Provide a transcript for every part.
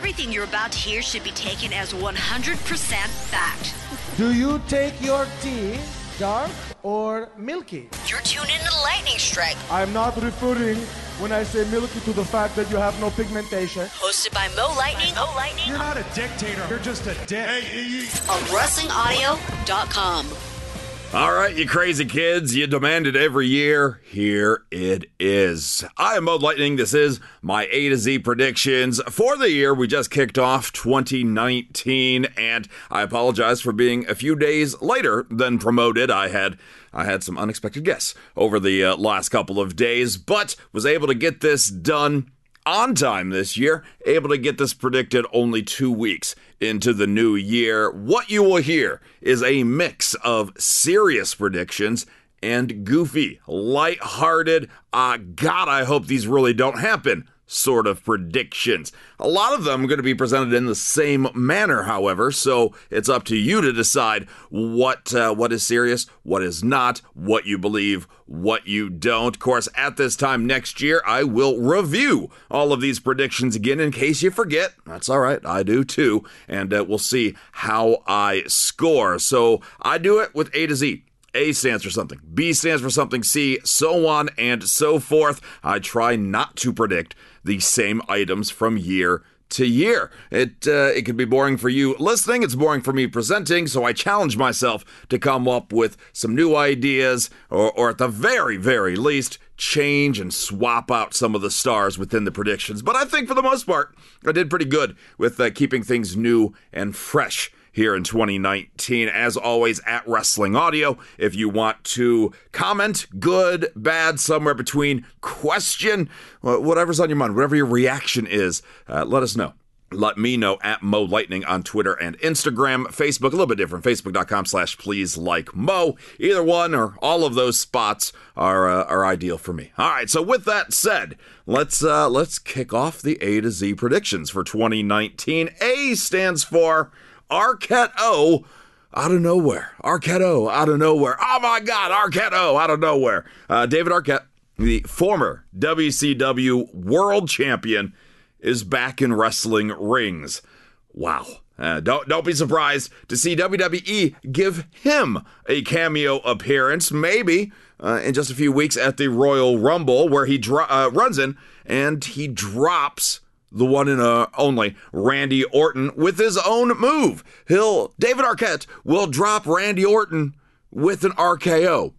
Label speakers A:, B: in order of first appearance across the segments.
A: Everything you're about to hear should be taken as 100% fact.
B: Do you take your tea dark or milky?
A: You're tuned into the Lightning Strike,
B: I'm not referring when I say milky to the fact that you have no pigmentation.
A: hosted by Mo Lightning, Mo Lightning
C: You're not a dictator. You're just a dick.
A: on WrestlingAudio.com.
D: All right, you crazy kids, you demand it every year. Here it is. I am Mode Lightning. This is my A to Z predictions for the year. We just kicked off 2019, and I apologize for being a few days later than promoted. I had I had some unexpected guests over the uh, last couple of days, but was able to get this done on time this year, able to get this predicted only two weeks into the new year. What you will hear is a mix of serious predictions and goofy, light-hearted, uh, God, I hope these really don't happen sort of predictions. A lot of them are going to be presented in the same manner, however, so it's up to you to decide what uh, what is serious, what is not, what you believe, what you don't. Of course, at this time next year, I will review all of these predictions again in case you forget. That's all right, I do too, and uh, we'll see how I score. So I do it with A to Z. A stands for something, B stands for something, C, so on and so forth. I try not to predict the same items from year to year. It uh, it can be boring for you listening. It's boring for me presenting. So I challenge myself to come up with some new ideas, or, or at the very very least, change and swap out some of the stars within the predictions. But I think for the most part, I did pretty good with uh, keeping things new and fresh here in 2019. As always, at Wrestling Audio. If you want to comment, good, bad, somewhere between, question, whatever's on your mind, whatever your reaction is, uh, let us know. Let me know at Mo Lightning on Twitter and Instagram. Facebook, a little bit different. Facebook.com slash please like Mo. Either one or all of those spots are uh, are ideal for me. All right, so with that said, let's uh, let's kick off the A to Z predictions for 2019. A stands for Arquette O out of nowhere. Arquette O out of nowhere. Oh my God, Arquette O out of nowhere. Uh, David Arquette, the former WCW World Champion, is back in wrestling rings. Wow. Uh, don't don't be surprised to see WWE give him a cameo appearance, maybe uh, in just a few weeks at the Royal Rumble, where he dro- uh, runs in and he drops the one and uh, only Randy Orton with his own move. He'll David Arquette will drop Randy Orton with an RKO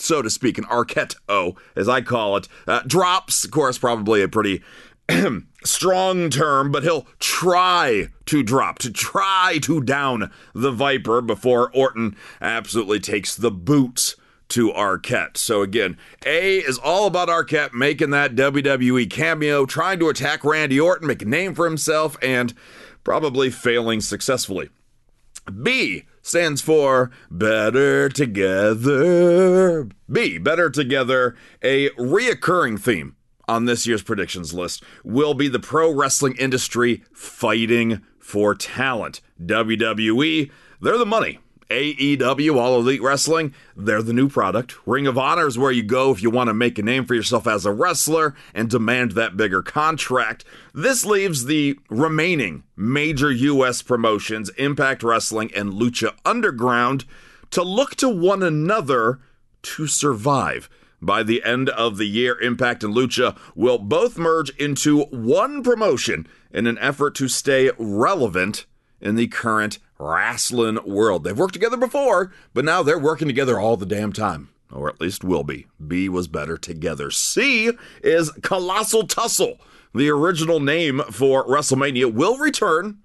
D: so to speak, an Arquette O, as I call it. Uh, drops, of course, probably a pretty strong term, but he'll try to drop, to try to down the Viper before Orton absolutely takes the boots to Arquette. So again, A is all about Arquette making that WWE cameo, trying to attack Randy Orton, make a name for himself, and probably failing successfully. B stands for Better Together. B, Better Together, a reoccurring theme on this year's predictions list will be the pro wrestling industry fighting for talent. WWE, they're the money. AEW, All Elite Wrestling, they're the new product. Ring of Honor is where you go if you want to make a name for yourself as a wrestler and demand that bigger contract. This leaves the remaining major U.S. promotions, Impact Wrestling and Lucha Underground, to look to one another to survive. By the end of the year, Impact and Lucha will both merge into one promotion in an effort to stay relevant in the current wrestling world. They've worked together before, but now they're working together all the damn time. Or at least will be. B was better together. C is Colossal Tussle. The original name for WrestleMania will return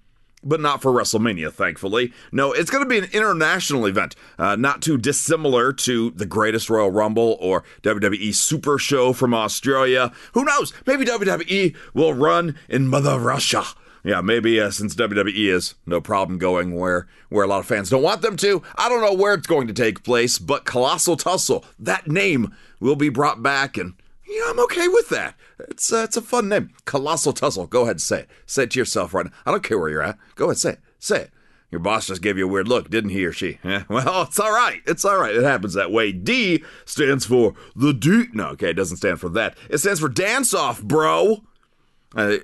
D: but not for WrestleMania, thankfully. No, it's going to be an international event, uh, not too dissimilar to the Greatest Royal Rumble or WWE Super Show from Australia. Who knows? Maybe WWE will run in Mother Russia. Yeah, maybe uh, since WWE is no problem going where where a lot of fans don't want them to. I don't know where it's going to take place, but Colossal Tussle, that name will be brought back, and yeah, I'm okay with that. It's uh, it's a fun name, Colossal Tussle. Go ahead, and say it. Say it to yourself right now. I don't care where you're at. Go ahead, say it. Say it. Your boss just gave you a weird look, didn't he or she? Yeah, well, it's all right. It's all right. It happens that way. D stands for the D. No, okay, it doesn't stand for that. It stands for dance off, bro. Uh,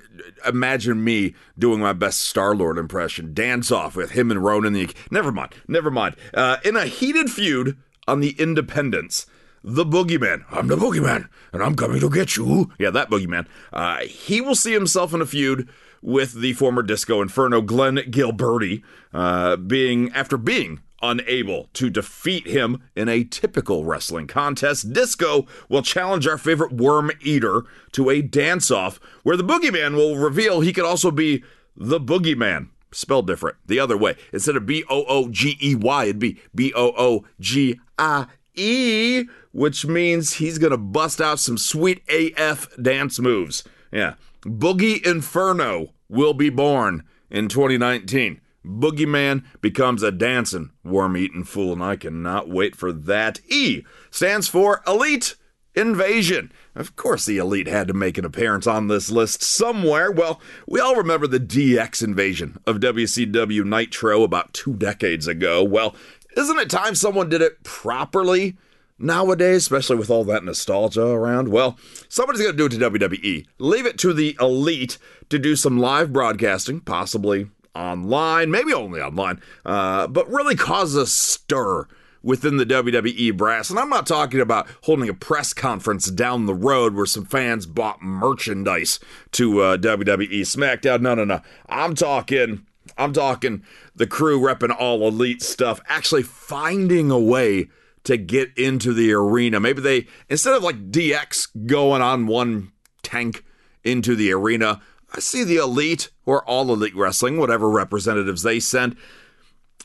D: imagine me doing my best Star Lord impression. Dance off with him and Ronan. The never mind, never mind. Uh, in a heated feud on the Independence, the Boogeyman. I'm the Boogeyman, and I'm coming to get you. Yeah, that Boogeyman. Uh, he will see himself in a feud with the former Disco Inferno Glenn Gilberti, uh, being after being unable to defeat him in a typical wrestling contest. Disco will challenge our favorite worm eater to a dance off where the boogeyman will reveal he could also be the boogeyman. Spelled different, the other way. Instead of B O O G E Y, it'd be B O O G I E, which means he's gonna bust out some sweet AF dance moves. Yeah. Boogie Inferno will be born in 2019. Boogeyman becomes a dancing, worm eating fool, and I cannot wait for that. E stands for Elite Invasion. Of course, the Elite had to make an appearance on this list somewhere. Well, we all remember the DX invasion of WCW Nitro about two decades ago. Well, isn't it time someone did it properly? Nowadays, especially with all that nostalgia around, well, somebody's going to do it to WWE. Leave it to the elite to do some live broadcasting, possibly online, maybe only online, uh, but really cause a stir within the WWE brass. And I'm not talking about holding a press conference down the road where some fans bought merchandise to uh, WWE SmackDown. No, no, no. I'm talking. I'm talking the crew repping all elite stuff, actually finding a way to get into the arena. Maybe they, instead of like DX going on one tank into the arena, I see the elite or all elite wrestling, whatever representatives they send,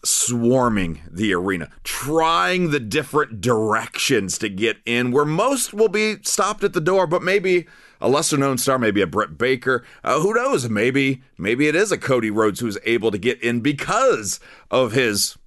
D: swarming the arena, trying the different directions to get in, where most will be stopped at the door, but maybe a lesser known star, maybe a Britt Baker. Uh, who knows? Maybe maybe it is a Cody Rhodes who's able to get in because of his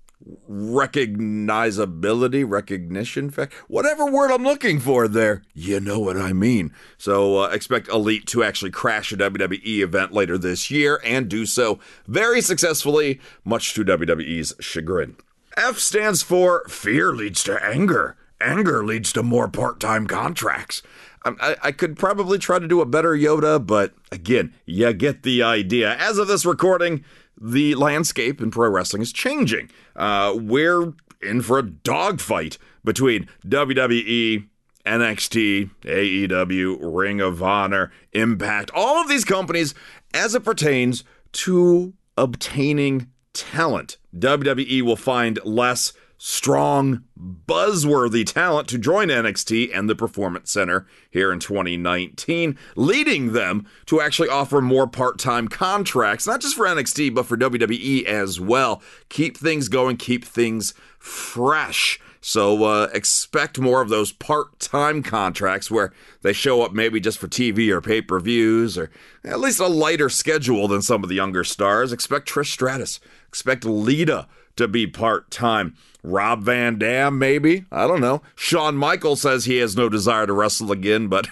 D: recognizability, recognition fact, whatever word I'm looking for there. You know what I mean. So uh, expect Elite to actually crash a WWE event later this year and do so very successfully, much to WWE's chagrin. F stands for fear leads to anger. Anger leads to more part time contracts. I, I, could probably try to do a better Yoda, but again, you get the idea. As of this recording, the landscape in pro wrestling is changing. Uh, we're in for a dogfight between WWE, NXT, AEW, Ring of Honor, Impact, all of these companies as it pertains to obtaining talent. WWE will find less strong, buzzworthy talent to join NXT and the Performance Center here in 2019, leading them to actually offer more part time contracts, not just for NXT, but for WWE as well. Keep things going, keep things fresh. So uh, expect more of those part-time contracts where they show up maybe just for TV or pay-per-views or at least a lighter schedule than some of the younger stars. Expect Trish Stratus. Expect Lita to be part-time. Rob Van Dam, maybe. I don't know. Shawn Michaels says he has no desire to wrestle again, but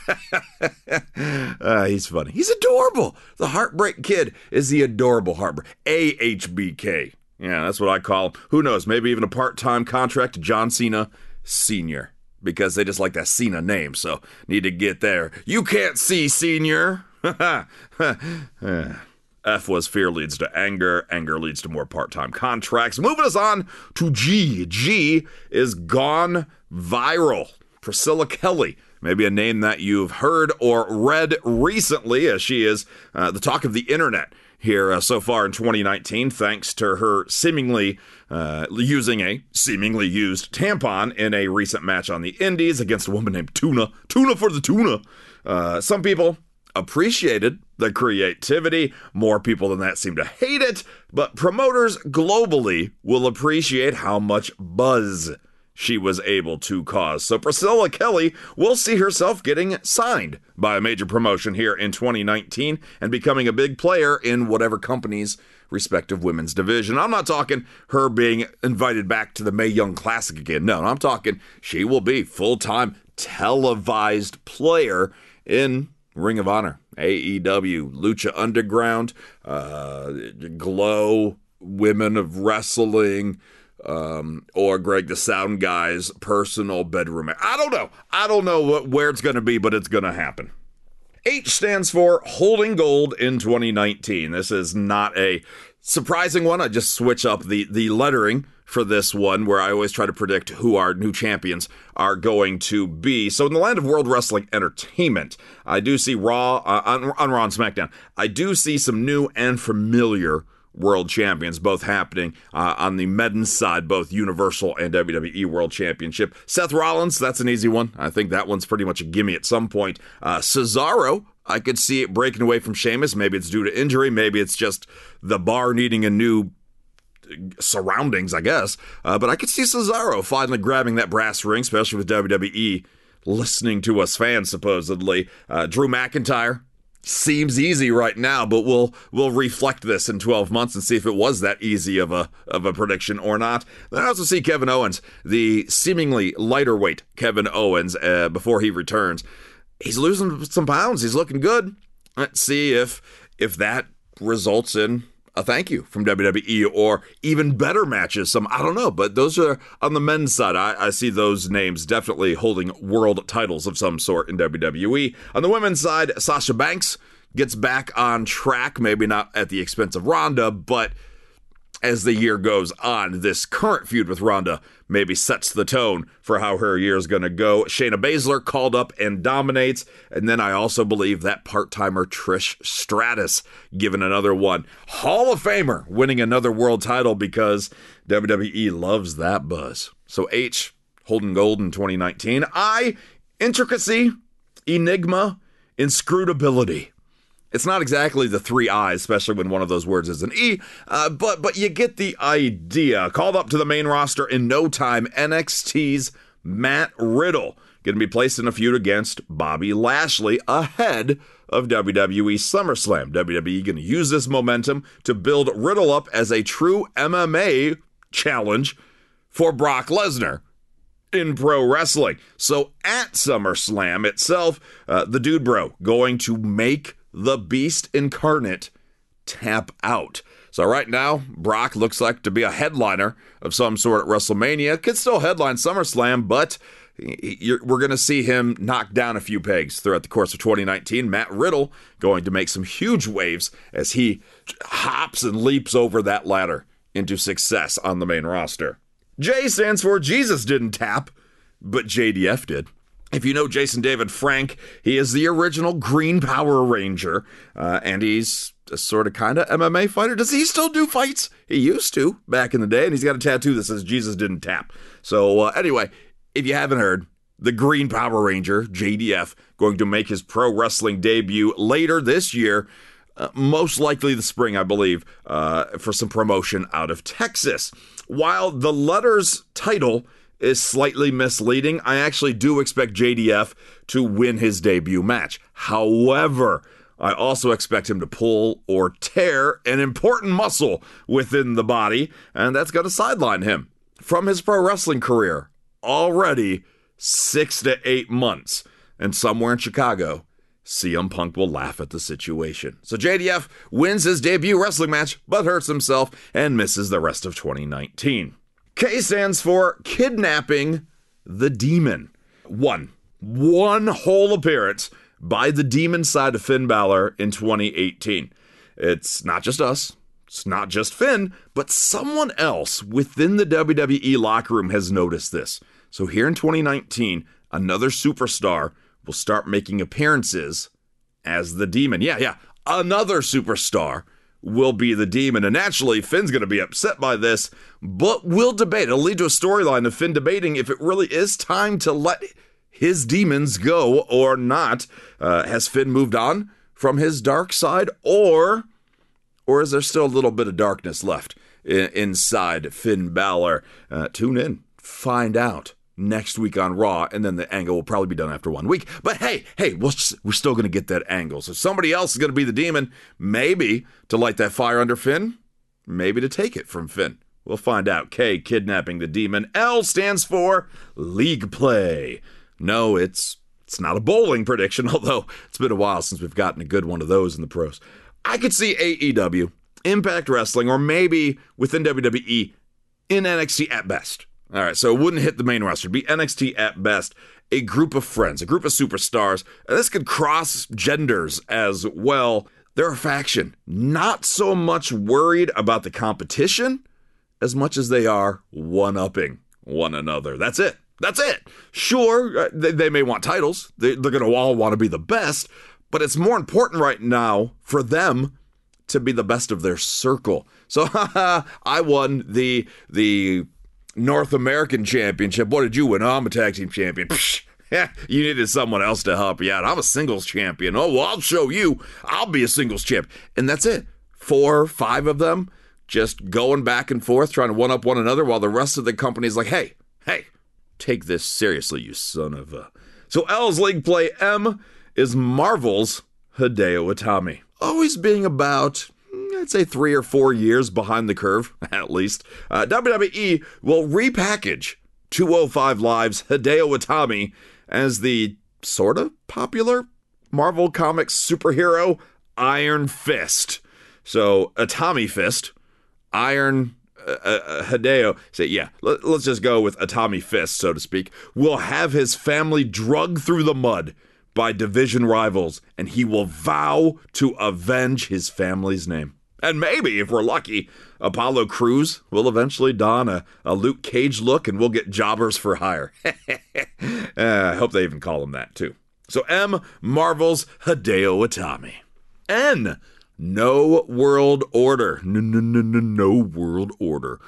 D: uh, he's funny. He's adorable. The Heartbreak Kid is the adorable Heartbreak. AHBK. Yeah, that's what I call him. Who knows? Maybe even a part time contract to John Cena Sr. Because they just like that Cena name, so need to get there. You can't see Senior. F was fear leads to anger. Anger leads to more part time contracts. Moving us on to G. G is gone viral. Priscilla Kelly. Maybe a name that you've heard or read recently, as she is uh, the talk of the internet here uh, so far in 2019, thanks to her seemingly uh, using a seemingly used tampon in a recent match on the Indies against a woman named Tuna. Tuna for the tuna. Uh, some people appreciated the creativity. More people than that seem to hate it, but promoters globally will appreciate how much buzz she was able to cause. So Priscilla Kelly will see herself getting signed by a major promotion here in 2019 and becoming a big player in whatever company's respective women's division. I'm not talking her being invited back to the Mae Young Classic again. No, I'm talking she will be full-time televised player in Ring of Honor, AEW, Lucha Underground, uh, Glow, Women of Wrestling, um, or Greg the Sound Guy's personal bedroom. I don't know. I don't know what, where it's going to be, but it's going to happen. H stands for holding gold in 2019. This is not a surprising one. I just switch up the, the lettering for this one, where I always try to predict who our new champions are going to be. So, in the land of World Wrestling Entertainment, I do see Raw uh, on, on Raw and SmackDown. I do see some new and familiar world champions, both happening uh, on the men's side, both Universal and WWE World Championship. Seth Rollins, that's an easy one. I think that one's pretty much a gimme at some point. Uh, Cesaro, I could see it breaking away from Sheamus. Maybe it's due to injury. Maybe it's just the bar needing a new surroundings, I guess. Uh, but I could see Cesaro finally grabbing that brass ring, especially with WWE listening to us fans, supposedly. Uh, Drew McIntyre seems easy right now, but we'll we'll reflect this in 12 months and see if it was that easy of a of a prediction or not. Then I also see Kevin Owens, the seemingly lighter weight Kevin Owens, uh, before he returns. He's losing some pounds. He's looking good. Let's see if if that results in a thank you from WWE or even better matches. Some I don't know, but those are on the men's side. I, I, see those names definitely holding world titles of some sort in WWE. On the women's side, Sasha Banks gets back on track, maybe not at the expense of Ronda, but as the year goes on, this current feud with Ronda maybe sets the tone for how her year is going to go. Shayna Baszler called up and dominates. And then I also believe that part timer Trish Stratus given another one. Hall of Famer winning another world title because WWE loves that buzz. So H holding gold in 2019. I intricacy, enigma, inscrutability. It's not exactly the three I's, especially when one of those words is an E, uh, but but you get the idea. Called up to the main roster in no time, NXT's Matt Riddle going to be placed in a feud against Bobby Lashley ahead of WWE SummerSlam. WWE going to use this momentum to build Riddle up as a true MMA challenge for Brock Lesnar in pro wrestling. So at SummerSlam itself, uh, the Dude Bro going to make the beast incarnate tap out. So right now, Brock looks like to be a headliner of some sort at WrestleMania. Could still headline SummerSlam, but we're going to see him knock down a few pegs throughout the course of 2019. Matt Riddle going to make some huge waves as he hops and leaps over that ladder into success on the main roster. J stands for Jesus didn't tap, but JDF did. If you know Jason David Frank, he is the original Green Power Ranger, uh, and he's a sort of kind of MMA fighter. Does he still do fights? He used to back in the day, and he's got a tattoo that says Jesus didn't tap. So, uh, anyway, if you haven't heard, the Green Power Ranger, JDF, going to make his pro wrestling debut later this year. Uh, most likely the spring, I believe, uh, for some promotion out of Texas. While the letters title is slightly misleading. I actually do expect JDF to win his debut match. However, I also expect him to pull or tear an important muscle within the body, and that's going to sideline him from his pro wrestling career already six to eight months. And somewhere in Chicago, CM Punk will laugh at the situation. So JDF wins his debut wrestling match, but hurts himself and misses the rest of 2019. K stands for kidnapping the demon. One. One whole appearance by the demon side of Finn Balor in 2018. It's not just us, it's not just Finn, but someone else within the WWE locker room has noticed this. So here in 2019, another superstar will start making appearances as the demon. Yeah, yeah, another superstar will be the demon. And naturally, Finn's going to be upset by this, but we'll debate. It'll lead to a storyline of Finn debating if it really is time to let his demons go or not. Uh, has Finn moved on from his dark side, or or is there still a little bit of darkness left in, inside Finn Balor? Uh, tune in, find out next week on Raw, and then the angle will probably be done after one week. But hey, hey, we're, we're still going to get that angle. So somebody else is going to be the demon, maybe to light that fire under Finn, maybe to take it from Finn. We'll find out. K, kidnapping the demon. L stands for league play. No, it's it's not a bowling prediction, although it's been a while since we've gotten a good one of those in the pros. I could see AEW, Impact Wrestling, or maybe within WWE in NXT at best. All right, so it wouldn't hit the main roster. It'd be NXT at best. a group of friends, a group of superstars, and this could cross genders as well. They're a faction, not so much worried about the competition as much as they are one upping one another. That's it. That's it. Sure, uh, they, they may want titles, they, they're going to all want to be the best, but it's more important right now for them to be the best of their circle. So I won the the North American Championship. What did you win? Oh, I'm a tag team champion. Psh, you needed someone else to help you out. I'm a singles champion. Oh, well, I'll show you. I'll be a singles champ. And that's it. Four, five of them just going back and forth, trying to one up one another, while the rest of the company's like, hey, hey, take this seriously, you son of a. So L's League Play M is Marvel's Hideo Itami. Always being about I'd say three or four years behind the curve, at least. Uh, WWE will repackage 205 Live's Hideo Itami as the sort of popular Marvel Comics superhero Iron Fist. So, Itami Fist, Iron uh, uh, Hideo, say, yeah, let, us just go with Itami Fist, so to speak, will have his family drugged through the mud by division rivals, and he will vow to avenge his family's name. And maybe, if we're lucky, Apollo Crews will eventually don a, a Luke Cage look and we'll get jobbers for hire. uh, I hope they even call him that, too. So, M, Marvel's Hideo Itami. N, No World Order. No, no, no, no, no World Order.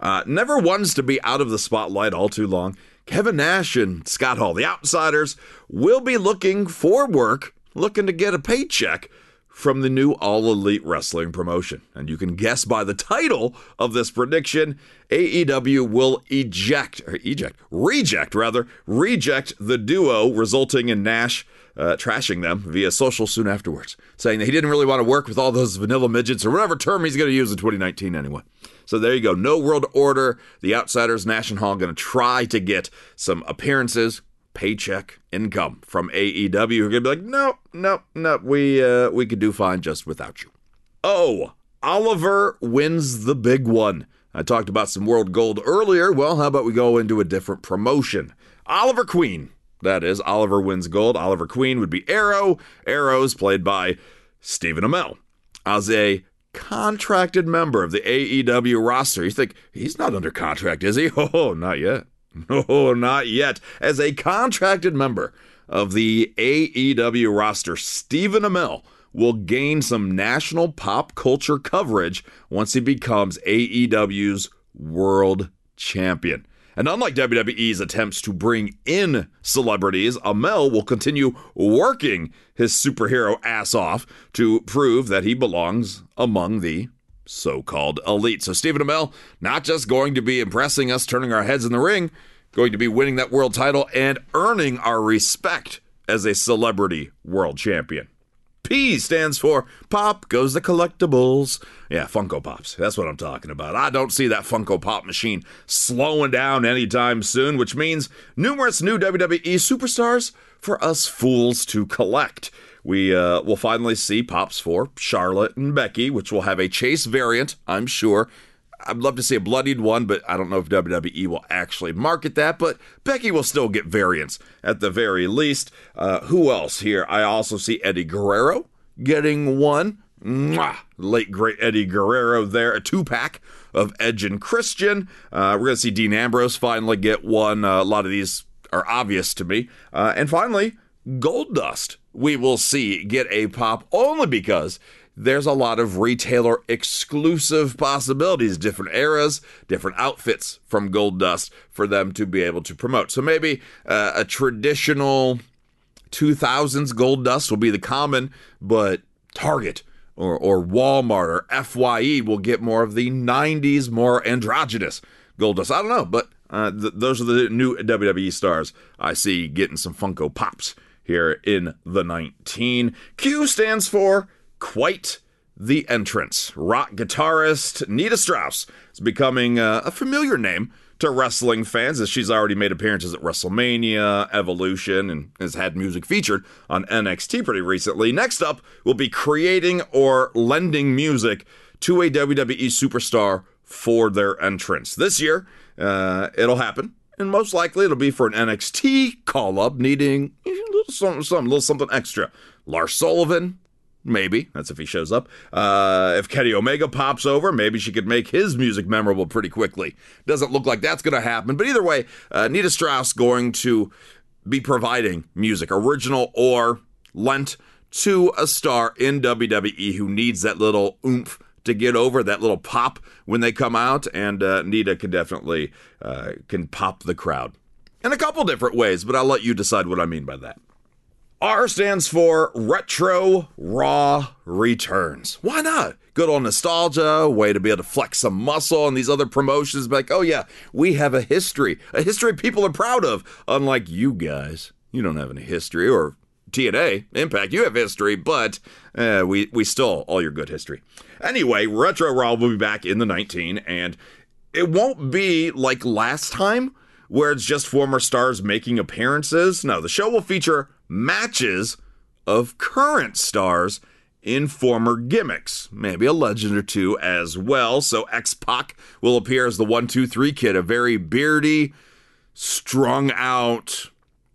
D: Uh, never ones to be out of the spotlight all too long. Kevin Nash and Scott Hall, the outsiders, will be looking for work, looking to get a paycheck from the new All Elite Wrestling promotion. And you can guess by the title of this prediction, AEW will eject, or eject, reject rather, reject the duo, resulting in Nash uh, trashing them via social soon afterwards, saying that he didn't really want to work with all those vanilla midgets or whatever term he's going to use in 2019 anyway. So there you go. No world order. The outsiders, Nash and Hall, going to try to get some appearances, paycheck income from AEW. You're gonna be like, no, no, no, we uh, we could do fine just without you. Oh, Oliver wins the big one. I talked about some world gold earlier. Well, how about we go into a different promotion? Oliver Queen. That is, Oliver wins gold. Oliver Queen would be Arrow. Arrow's played by Stephen Amell. As a contracted member of the AEW roster, you think he's not under contract, is he? Oh, not yet. No, not yet. As a contracted member of the AEW roster, Stephen Amell will gain some national pop culture coverage once he becomes AEW's world champion. And unlike WWE's attempts to bring in celebrities, Amell will continue working his superhero ass off to prove that he belongs among the so called elite. So, Stephen Amell, not just going to be impressing us, turning our heads in the ring, going to be winning that world title and earning our respect as a celebrity world champion. P stands for Pop Goes the Collectibles. Yeah, Funko Pops. That's what I'm talking about. I don't see that Funko Pop machine slowing down anytime soon, which means numerous new WWE superstars for us fools to collect. We uh, will finally see Pops for Charlotte and Becky, which will have a Chase variant, I'm sure. I'd love to see a bloodied one, but I don't know if WWE will actually market that. But Becky will still get variants at the very least. Uh, who else here? I also see Eddie Guerrero getting one. Mwah! Late great Eddie Guerrero there, a two pack of Edge and Christian. Uh, we're going to see Dean Ambrose finally get one. Uh, a lot of these are obvious to me. Uh, and finally, Goldust we will see get a pop only because there's a lot of retailer exclusive possibilities, different eras, different outfits from Goldust for them to be able to promote. So maybe uh, a traditional 2000s Goldust will be the common, but Target or, or Walmart or FYE will get more of the 90s, more androgynous Goldust. I don't know, but uh, th- those are the new WWE stars I see getting some Funko Pops here in the 19. Q stands for Quite the Entrance. Rock guitarist Nita Strauss is becoming uh, a familiar name to wrestling fans as she's already made appearances at WrestleMania, Evolution, and has had music featured on NXT pretty recently. Next up will be creating or lending music to a WWE superstar for their entrance. This year, uh, it'll happen and most likely it'll be for an NXT call up needing a little something, something, a little something extra. Lars Sullivan, maybe that's if he shows up. Uh, if Kenny Omega pops over, maybe she could make his music memorable pretty quickly. Doesn't look like that's going to happen, but either way, uh, Nita Strauss going to be providing music, original or lent to a star in WWE who needs that little oomph to get over that little pop when they come out, and uh, Nita can definitely uh, can pop the crowd in a couple different ways. But I'll let you decide what I mean by that. R stands for Retro Raw Returns. Why not? Good old nostalgia, way to be able to flex some muscle on these other promotions. Like, oh yeah, we have a history, a history people are proud of. Unlike you guys, you don't have any history, or TNA, Impact, you have history, but uh, we we stole all your good history. Anyway, Retro Raw will be back in the 19, and it won't be like last time where it's just former stars making appearances. No, the show will feature matches of current stars in former gimmicks, maybe a legend or two as well. So X Pac will appear as the one two three kid, a very beardy, strung out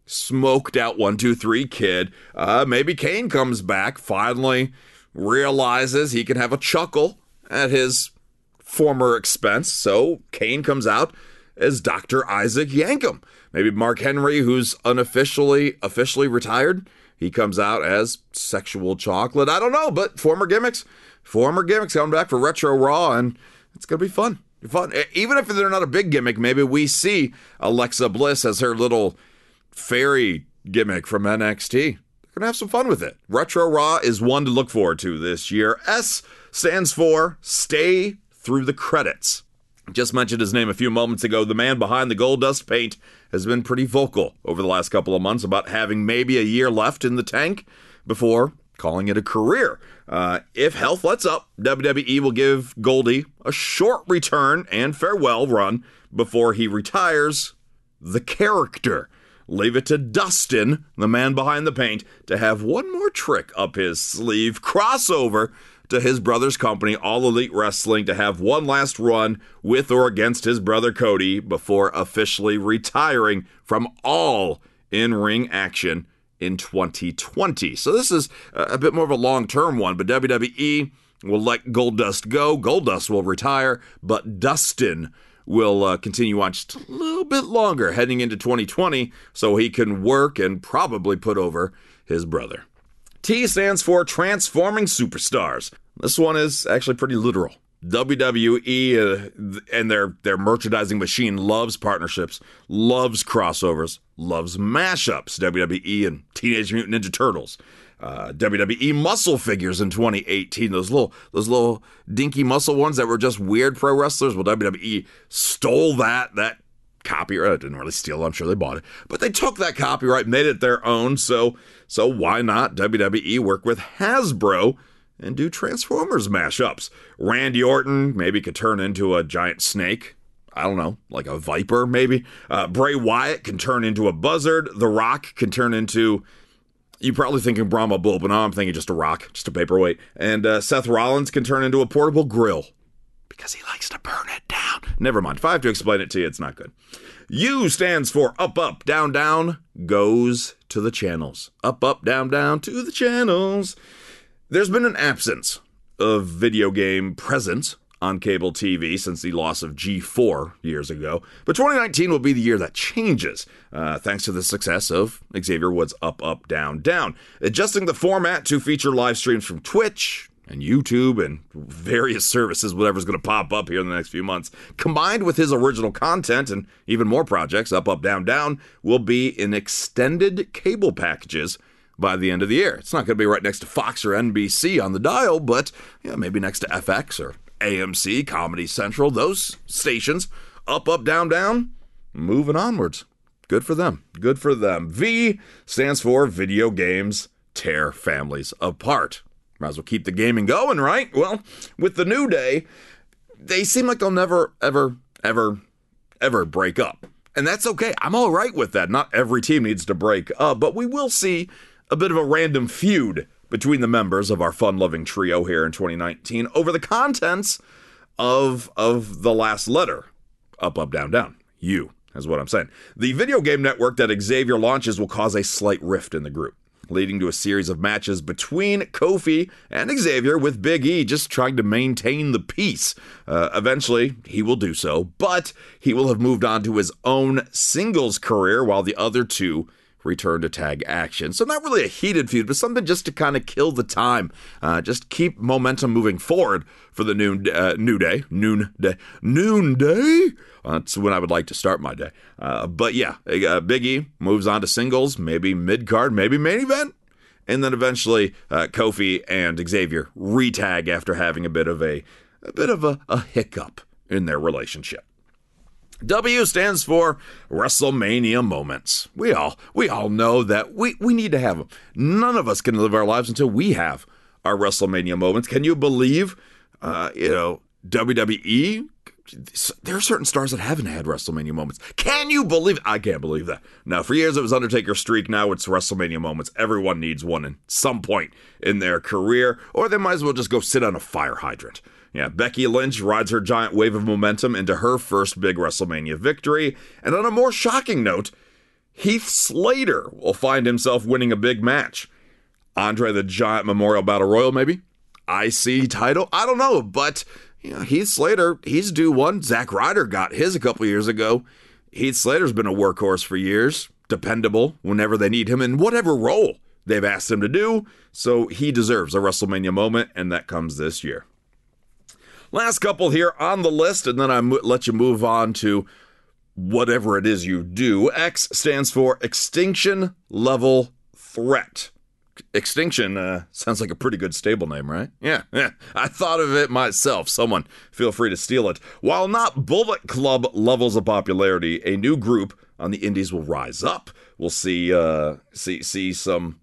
D: smoked out one, two, three kid. Uh, maybe Kane comes back, finally realizes he can have a chuckle at his former expense. So Kane comes out as Dr. Isaac Yankem. Maybe Mark Henry, who's unofficially officially retired, he comes out as sexual chocolate. I don't know, but former gimmicks, former gimmicks coming back for Retro Raw, and it's gonna be fun. Fun. Even if they're not a big gimmick, maybe we see Alexa Bliss as her little fairy gimmick from NXT. Going to have some fun with it. Retro Raw is one to look forward to this year. S stands for Stay Through the Credits. Just mentioned his name a few moments ago. The man behind the Goldust paint has been pretty vocal over the last couple of months about having maybe a year left in the tank before calling it a career. Uh, if health lets up, WWE will give Goldie a short return and farewell run before he retires the character. Leave it to Dustin, the man behind the paint, to have one more trick up his sleeve. Crossover to his brother's company, All Elite Wrestling, to have one last run with or against his brother Cody before officially retiring from all in ring action in 2020. So this is a bit more of a long term one, but WWE will let Goldust go. Goldust will retire, but Dustin will uh, continue on just a little bit longer heading into 2020 so he can work and probably put over his brother. T stands for Transforming Superstars. This one is actually pretty literal. WWE uh, and their their merchandising machine loves partnerships, loves crossovers, loves mashups. WWE and Teenage Mutant Ninja Turtles, uh, WWE muscle figures in 2018. Those little those little dinky muscle ones that were just weird pro wrestlers. Well, WWE stole that that copyright. Didn't really steal. I'm sure they bought it, but they took that copyright, made it their own. So so why not WWE work with Hasbro? And do Transformers mashups. Randy Orton maybe could turn into a giant snake. I don't know, like a viper, maybe. Uh, Bray Wyatt can turn into a buzzard. The Rock can turn into you're probably thinking Brahma Bull, but now I'm thinking just a rock, just a paperweight. And uh, Seth Rollins can turn into a portable grill because he likes to burn it down. Never mind. If I have to explain it to you, it's not good. U stands for up, up, down, down, goes to the channels. Up, up, down, down to the channels. There's been an absence of video game presence on cable TV since the loss of G4 years ago. But 2019 will be the year that changes, uh, thanks to the success of Xavier Woods Up, Up, Down, Down. Adjusting the format to feature live streams from Twitch and YouTube and various services, whatever's going to pop up here in the next few months, combined with his original content and even more projects, Up, Up, Down, Down, will be in extended cable packages by the end of the year. It's not going to be right next to Fox or NBC on the dial, but yeah, maybe next to FX or AMC, Comedy Central, those stations, up, up, down, down, moving onwards. Good for them. Good for them. V stands for video games tear families apart. Might as well keep the gaming going, right? Well, with the New Day, they seem like they'll never, ever, ever, ever break up. And that's okay. I'm all right with that. Not every team needs to break up, but we will see a bit of a random feud between the members of our fun-loving trio here in 2019 over the contents of of the last letter up up down down you is what I'm saying. The video game network that Xavier launches will cause a slight rift in the group leading to a series of matches between Kofi and Xavier, with Big E just trying to maintain the peace. Uh, eventually, he will do so, but he will have moved on to his own singles career while the other two return to tag action. So, not really a heated feud, but something just to kind of kill the time, uh, just keep momentum moving forward for the noon uh, new day, noon day, noon day. That's when I would like to start my day. Uh, but yeah, uh, Big E moves on to singles, maybe mid card, maybe main event. And then eventually, uh, Kofi and Xavier retag after having a bit of a, a bit of a, a hiccup in their relationship. W stands for WrestleMania moments. We all we all know that we, we need to have them. None of us can live our lives until we have our WrestleMania moments. Can you believe, uh, you know, WWE there are certain stars that haven't had WrestleMania moments. Can you believe? I can't believe that. Now, for years it was Undertaker streak. Now it's WrestleMania moments. Everyone needs one in some point in their career, or they might as well just go sit on a fire hydrant. Yeah, Becky Lynch rides her giant wave of momentum into her first big WrestleMania victory. And on a more shocking note, Heath Slater will find himself winning a big match. Andre the Giant Memorial Battle Royal, maybe? IC title? I don't know, but you know, Heath Slater, he's due one. Zack Ryder got his a couple years ago. Heath Slater's been a workhorse for years, dependable whenever they need him in whatever role they've asked him to do. So he deserves a WrestleMania moment, and that comes this year. Last couple here on the list, and then I let you move on to whatever it is you do. X stands for Extinction Level Threat. Extinction uh, sounds like a pretty good stable name, right? Yeah, yeah. I thought of it myself. Someone feel free to steal it. While not Bullet Club levels of popularity, a new group on the Indies will rise up. We'll see uh, see see some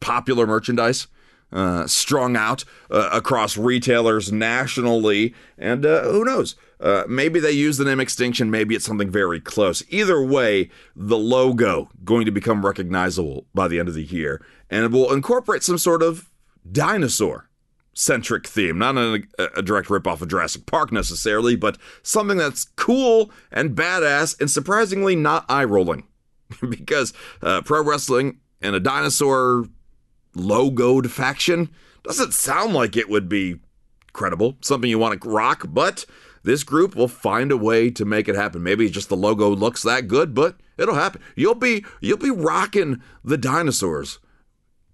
D: popular merchandise uh, strung out uh, across retailers nationally, and uh, who knows? Uh, maybe they use the name Extinction, maybe it's something very close. Either way, the logo going to become recognizable by the end of the year, and it will incorporate some sort of dinosaur centric theme, not a, a direct ripoff of Jurassic Park necessarily, but something that's cool and badass and surprisingly not eye rolling. because uh, pro wrestling and a dinosaur logoed faction doesn't sound like it would be credible, something you want to rock, but this group will find a way to make it happen. Maybe just the logo looks that good, but it'll happen. You'll be you'll be rocking the dinosaurs,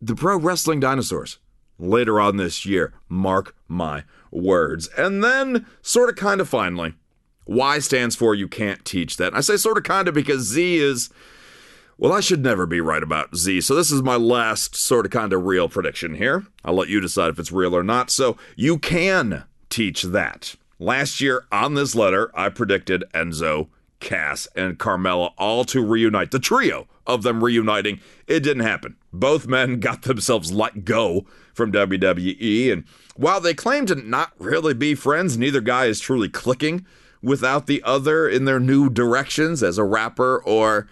D: the pro wrestling dinosaurs later on this year. Mark my words. And then, sort of, kind of, finally, Y stands for you can't teach that. And I say sort of, kind of because Z is. Well, I should never be right about Z, so this is my last sort of kind of real prediction here. I'll let you decide if it's real or not. So, you can teach that. Last year on this letter, I predicted Enzo, Cass, and Carmella all to reunite. The trio of them reuniting. It didn't happen. Both men got themselves let go from WWE, and while they claim to not really be friends, neither guy is truly clicking without the other in their new directions as a rapper or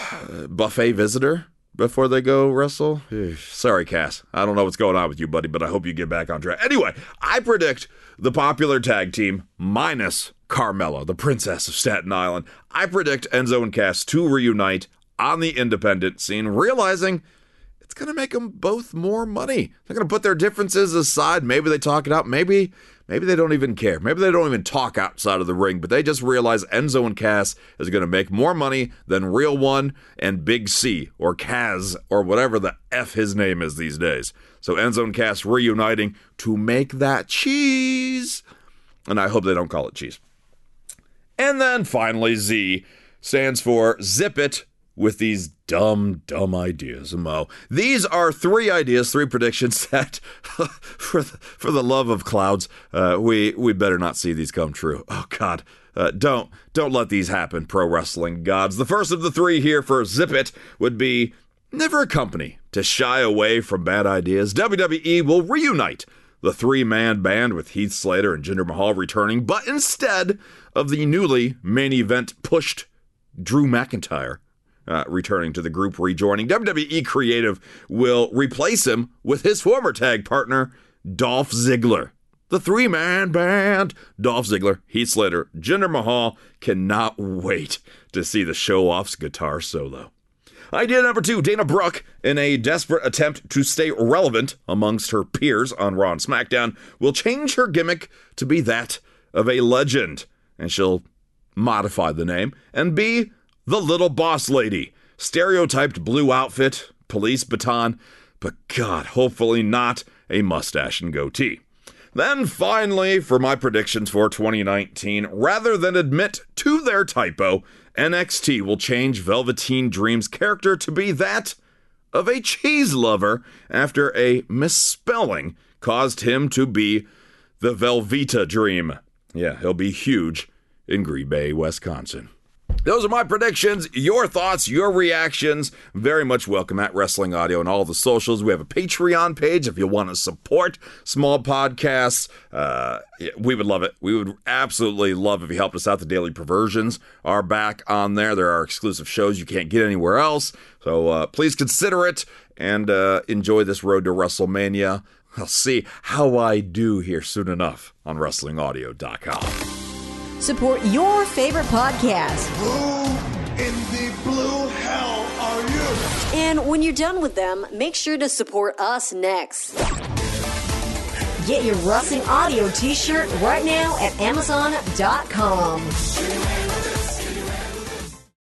D: buffet visitor before they go wrestle. Sorry, Cass. I don't know what's going on with you, buddy, but I hope you get back on track. Anyway, I predict the popular tag team minus Carmella, the princess of Staten Island. I predict Enzo and Cass to reunite on the independent scene, realizing it's going to make them both more money. They're going to put their differences aside. Maybe they talk it out. Maybe maybe they don't even care. Maybe they don't even talk outside of the ring, but they just realize Enzo and Cass is going to make more money than Real One and Big C or Kaz or whatever the F his name is these days. So Enzo and Cass reuniting to make that cheese. And I hope they don't call it cheese. And then finally, Z stands for Zip It with these dumb, dumb ideas, Mo. These are three ideas, three predictions that, for the, for the love of clouds, uh, we we better not see these come true. Oh God, uh, don't don't let these happen, pro wrestling gods. The first of the three here for Zip It would be never a company to shy away from bad ideas. WWE will reunite the three man band with Heath Slater and Jinder Mahal returning, but instead of the newly main event pushed Drew McIntyre uh, returning to the group, rejoining. WWE Creative will replace him with his former tag partner, Dolph Ziggler. the three man band. Dolph Ziggler, Heath Slater, Jinder Mahal cannot wait to see the show off's guitar solo. Idea number two Dana Brooke, in a desperate attempt to stay relevant amongst her peers on Raw and SmackDown, will change her gimmick to be that of a legend. And she'll modify the name and be the Little Boss Lady. Stereotyped blue outfit, police baton, but God, hopefully not a mustache and goatee. Then finally, for my predictions for 2019, rather than admit to their typo, NXT will change Velveteen Dream's character to be that of a cheese lover after a misspelling caused him to be the Velveeta Dream. Yeah, he'll be huge in Green Bay, Wisconsin. Those are my predictions. Your thoughts, your reactions, very much welcome at Wrestling Audio and all the socials. We have a Patreon page if you want to support small podcasts. Uh, we would love it. We would absolutely love if you helped us out. The Daily Perversions are back on there. There are exclusive shows you can't get anywhere else. So uh, please consider it and uh, enjoy this road to WrestleMania. I'll see how I do here soon enough on WrestlingAudio.com.
E: Support your favorite podcast.
F: Who in the blue hell are you?
E: And when you're done with them, make sure to support us next. Get your Wrestling Audio t shirt right now at Amazon.com.